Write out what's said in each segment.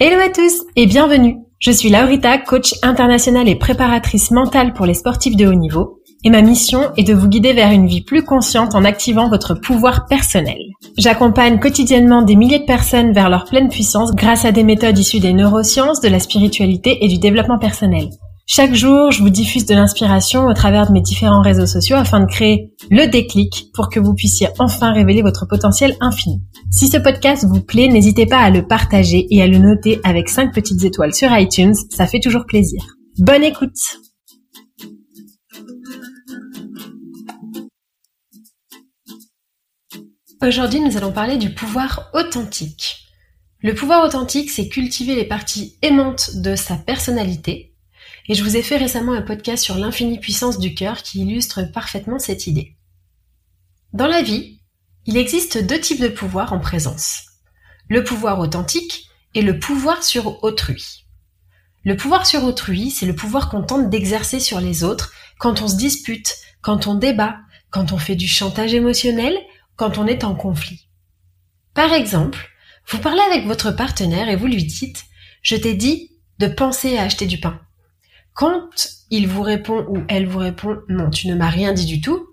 Hello à tous et bienvenue. Je suis Laurita, coach internationale et préparatrice mentale pour les sportifs de haut niveau. Et ma mission est de vous guider vers une vie plus consciente en activant votre pouvoir personnel. J'accompagne quotidiennement des milliers de personnes vers leur pleine puissance grâce à des méthodes issues des neurosciences, de la spiritualité et du développement personnel. Chaque jour, je vous diffuse de l'inspiration au travers de mes différents réseaux sociaux afin de créer le déclic pour que vous puissiez enfin révéler votre potentiel infini. Si ce podcast vous plaît, n'hésitez pas à le partager et à le noter avec 5 petites étoiles sur iTunes, ça fait toujours plaisir. Bonne écoute Aujourd'hui, nous allons parler du pouvoir authentique. Le pouvoir authentique, c'est cultiver les parties aimantes de sa personnalité, et je vous ai fait récemment un podcast sur l'infinie puissance du cœur qui illustre parfaitement cette idée. Dans la vie, il existe deux types de pouvoir en présence. Le pouvoir authentique et le pouvoir sur autrui. Le pouvoir sur autrui, c'est le pouvoir qu'on tente d'exercer sur les autres quand on se dispute, quand on débat, quand on fait du chantage émotionnel, quand on est en conflit. Par exemple, vous parlez avec votre partenaire et vous lui dites ⁇ Je t'ai dit de penser à acheter du pain ⁇ quand il vous répond ou elle vous répond non, tu ne m'as rien dit du tout,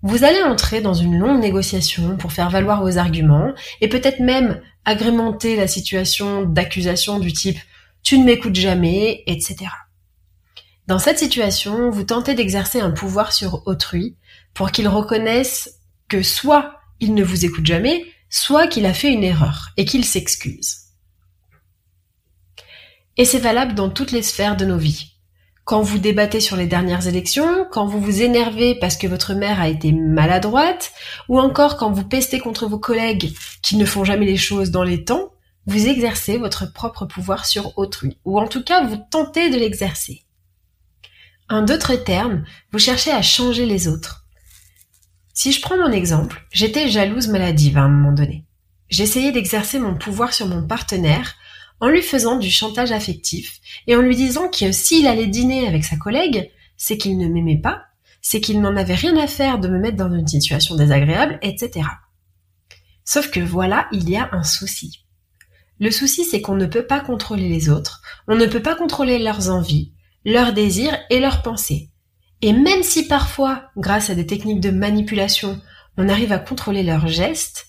vous allez entrer dans une longue négociation pour faire valoir vos arguments et peut-être même agrémenter la situation d'accusation du type tu ne m'écoutes jamais, etc. Dans cette situation, vous tentez d'exercer un pouvoir sur autrui pour qu'il reconnaisse que soit il ne vous écoute jamais, soit qu'il a fait une erreur et qu'il s'excuse. Et c'est valable dans toutes les sphères de nos vies quand vous débattez sur les dernières élections, quand vous vous énervez parce que votre mère a été maladroite, ou encore quand vous pestez contre vos collègues qui ne font jamais les choses dans les temps, vous exercez votre propre pouvoir sur autrui, ou en tout cas vous tentez de l'exercer. En d'autres termes, vous cherchez à changer les autres. Si je prends mon exemple, j'étais jalouse maladive à un moment donné. J'essayais d'exercer mon pouvoir sur mon partenaire en lui faisant du chantage affectif et en lui disant que s'il allait dîner avec sa collègue, c'est qu'il ne m'aimait pas, c'est qu'il n'en avait rien à faire de me mettre dans une situation désagréable, etc. Sauf que voilà, il y a un souci. Le souci, c'est qu'on ne peut pas contrôler les autres, on ne peut pas contrôler leurs envies, leurs désirs et leurs pensées. Et même si parfois, grâce à des techniques de manipulation, on arrive à contrôler leurs gestes,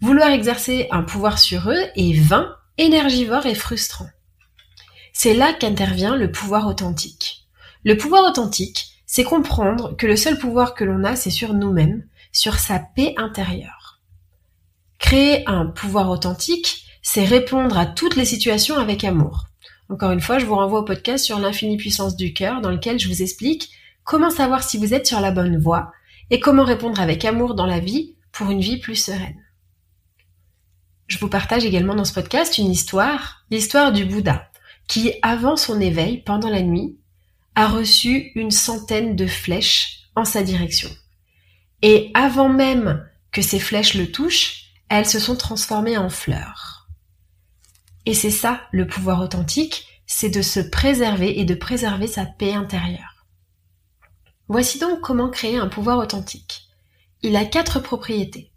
vouloir exercer un pouvoir sur eux est vain énergivore et frustrant. C'est là qu'intervient le pouvoir authentique. Le pouvoir authentique, c'est comprendre que le seul pouvoir que l'on a, c'est sur nous-mêmes, sur sa paix intérieure. Créer un pouvoir authentique, c'est répondre à toutes les situations avec amour. Encore une fois, je vous renvoie au podcast sur l'infinie puissance du cœur dans lequel je vous explique comment savoir si vous êtes sur la bonne voie et comment répondre avec amour dans la vie pour une vie plus sereine. Je vous partage également dans ce podcast une histoire, l'histoire du Bouddha, qui, avant son éveil, pendant la nuit, a reçu une centaine de flèches en sa direction. Et avant même que ces flèches le touchent, elles se sont transformées en fleurs. Et c'est ça, le pouvoir authentique, c'est de se préserver et de préserver sa paix intérieure. Voici donc comment créer un pouvoir authentique. Il a quatre propriétés.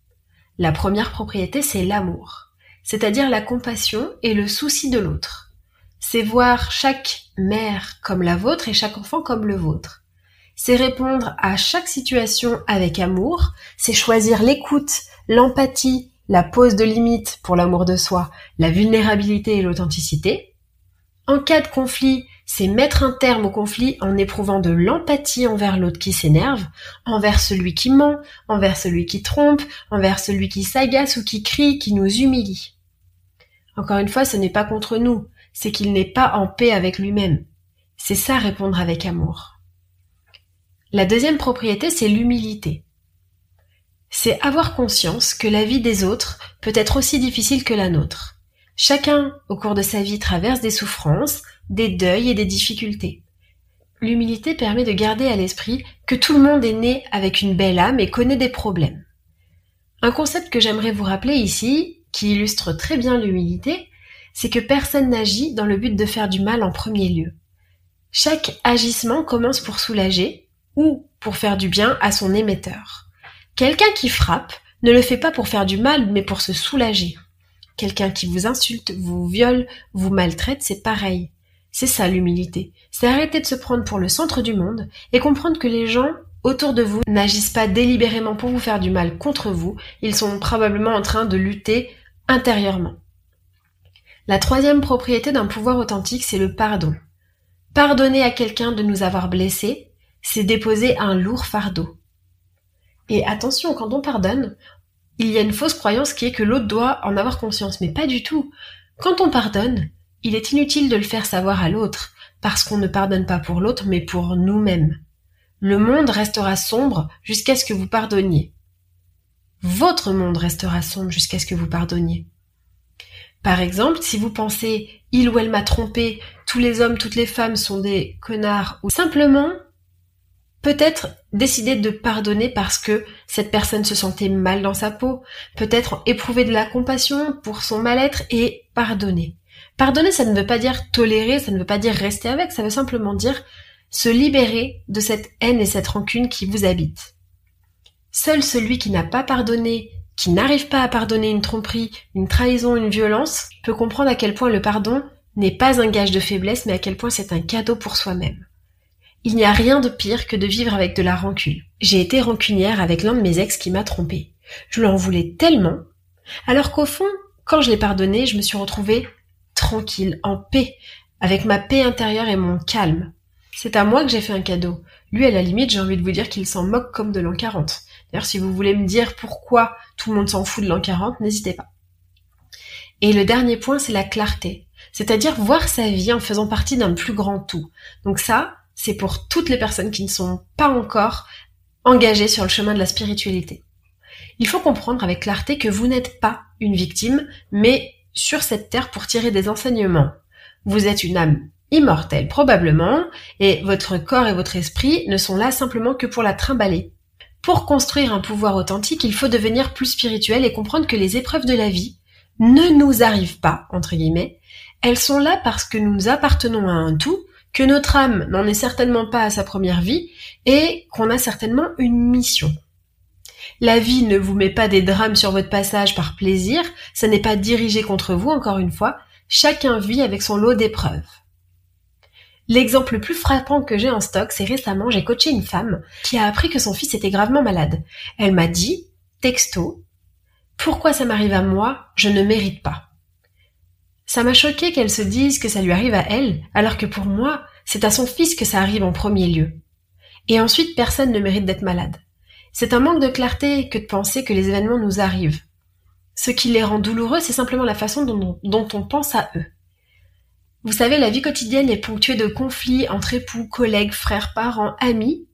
La première propriété, c'est l'amour, c'est-à-dire la compassion et le souci de l'autre. C'est voir chaque mère comme la vôtre et chaque enfant comme le vôtre. C'est répondre à chaque situation avec amour, c'est choisir l'écoute, l'empathie, la pose de limite pour l'amour de soi, la vulnérabilité et l'authenticité. En cas de conflit, c'est mettre un terme au conflit en éprouvant de l'empathie envers l'autre qui s'énerve, envers celui qui ment, envers celui qui trompe, envers celui qui s'agace ou qui crie, qui nous humilie. Encore une fois, ce n'est pas contre nous, c'est qu'il n'est pas en paix avec lui-même. C'est ça répondre avec amour. La deuxième propriété, c'est l'humilité. C'est avoir conscience que la vie des autres peut être aussi difficile que la nôtre. Chacun, au cours de sa vie, traverse des souffrances, des deuils et des difficultés. L'humilité permet de garder à l'esprit que tout le monde est né avec une belle âme et connaît des problèmes. Un concept que j'aimerais vous rappeler ici, qui illustre très bien l'humilité, c'est que personne n'agit dans le but de faire du mal en premier lieu. Chaque agissement commence pour soulager ou pour faire du bien à son émetteur. Quelqu'un qui frappe ne le fait pas pour faire du mal, mais pour se soulager. Quelqu'un qui vous insulte, vous viole, vous maltraite, c'est pareil. C'est ça l'humilité. C'est arrêter de se prendre pour le centre du monde et comprendre que les gens autour de vous n'agissent pas délibérément pour vous faire du mal contre vous, ils sont probablement en train de lutter intérieurement. La troisième propriété d'un pouvoir authentique, c'est le pardon. Pardonner à quelqu'un de nous avoir blessés, c'est déposer un lourd fardeau. Et attention, quand on pardonne, il y a une fausse croyance qui est que l'autre doit en avoir conscience, mais pas du tout. Quand on pardonne, il est inutile de le faire savoir à l'autre, parce qu'on ne pardonne pas pour l'autre, mais pour nous-mêmes. Le monde restera sombre jusqu'à ce que vous pardonniez. Votre monde restera sombre jusqu'à ce que vous pardonniez. Par exemple, si vous pensez il ou elle m'a trompé, tous les hommes, toutes les femmes sont des connards, ou simplement Peut-être décider de pardonner parce que cette personne se sentait mal dans sa peau, peut-être éprouver de la compassion pour son mal-être et pardonner. Pardonner, ça ne veut pas dire tolérer, ça ne veut pas dire rester avec, ça veut simplement dire se libérer de cette haine et cette rancune qui vous habite. Seul celui qui n'a pas pardonné, qui n'arrive pas à pardonner une tromperie, une trahison, une violence, peut comprendre à quel point le pardon n'est pas un gage de faiblesse, mais à quel point c'est un cadeau pour soi-même. Il n'y a rien de pire que de vivre avec de la rancune. J'ai été rancunière avec l'un de mes ex qui m'a trompée. Je lui en voulais tellement, alors qu'au fond, quand je l'ai pardonné, je me suis retrouvée tranquille, en paix, avec ma paix intérieure et mon calme. C'est à moi que j'ai fait un cadeau. Lui, à la limite, j'ai envie de vous dire qu'il s'en moque comme de l'an 40. D'ailleurs, si vous voulez me dire pourquoi tout le monde s'en fout de l'an 40, n'hésitez pas. Et le dernier point, c'est la clarté. C'est-à-dire voir sa vie en faisant partie d'un plus grand tout. Donc ça, c'est pour toutes les personnes qui ne sont pas encore engagées sur le chemin de la spiritualité. Il faut comprendre avec clarté que vous n'êtes pas une victime, mais sur cette terre pour tirer des enseignements. Vous êtes une âme immortelle probablement, et votre corps et votre esprit ne sont là simplement que pour la trimballer. Pour construire un pouvoir authentique, il faut devenir plus spirituel et comprendre que les épreuves de la vie ne nous arrivent pas, entre guillemets. Elles sont là parce que nous appartenons à un tout que notre âme n'en est certainement pas à sa première vie et qu'on a certainement une mission. La vie ne vous met pas des drames sur votre passage par plaisir, ça n'est pas dirigé contre vous, encore une fois, chacun vit avec son lot d'épreuves. L'exemple le plus frappant que j'ai en stock, c'est récemment j'ai coaché une femme qui a appris que son fils était gravement malade. Elle m'a dit, texto, pourquoi ça m'arrive à moi, je ne mérite pas. Ça m'a choqué qu'elle se dise que ça lui arrive à elle, alors que pour moi, c'est à son fils que ça arrive en premier lieu. Et ensuite, personne ne mérite d'être malade. C'est un manque de clarté que de penser que les événements nous arrivent. Ce qui les rend douloureux, c'est simplement la façon dont, on pense à eux. Vous savez, la vie quotidienne est ponctuée de conflits entre époux, collègues, frères, parents, amis.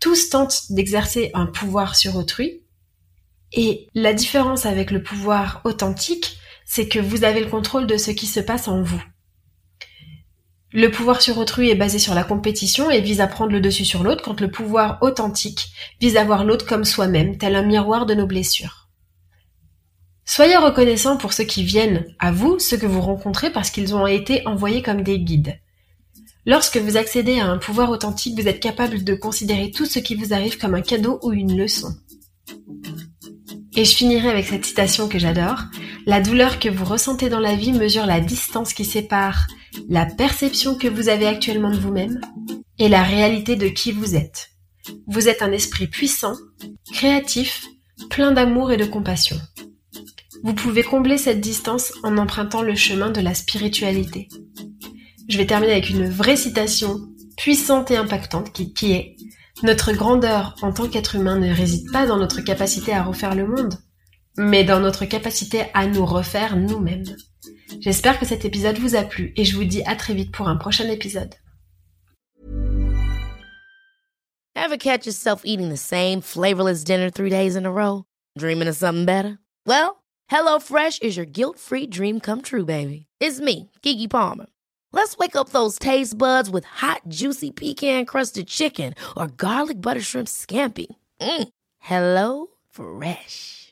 Tous tentent d'exercer un pouvoir sur autrui. Et la différence avec le pouvoir authentique, c'est que vous avez le contrôle de ce qui se passe en vous. Le pouvoir sur autrui est basé sur la compétition et vise à prendre le dessus sur l'autre, quand le pouvoir authentique vise à voir l'autre comme soi-même, tel un miroir de nos blessures. Soyez reconnaissant pour ceux qui viennent à vous, ceux que vous rencontrez parce qu'ils ont été envoyés comme des guides. Lorsque vous accédez à un pouvoir authentique, vous êtes capable de considérer tout ce qui vous arrive comme un cadeau ou une leçon. Et je finirai avec cette citation que j'adore. La douleur que vous ressentez dans la vie mesure la distance qui sépare la perception que vous avez actuellement de vous-même et la réalité de qui vous êtes. Vous êtes un esprit puissant, créatif, plein d'amour et de compassion. Vous pouvez combler cette distance en empruntant le chemin de la spiritualité. Je vais terminer avec une vraie citation puissante et impactante qui, qui est Notre grandeur en tant qu'être humain ne réside pas dans notre capacité à refaire le monde, mais dans notre capacité à nous refaire nous-mêmes. J'espère que cet épisode vous a plu et je vous dis à très vite pour un prochain épisode. Ever catch yourself eating the same flavorless dinner three days in a row? Dreaming of something better? Well, HelloFresh is your guilt-free dream come true, baby. It's me, Kiki Palmer. Let's wake up those taste buds with hot, juicy pecan-crusted chicken or garlic butter shrimp scampi. Mm. Hello Fresh.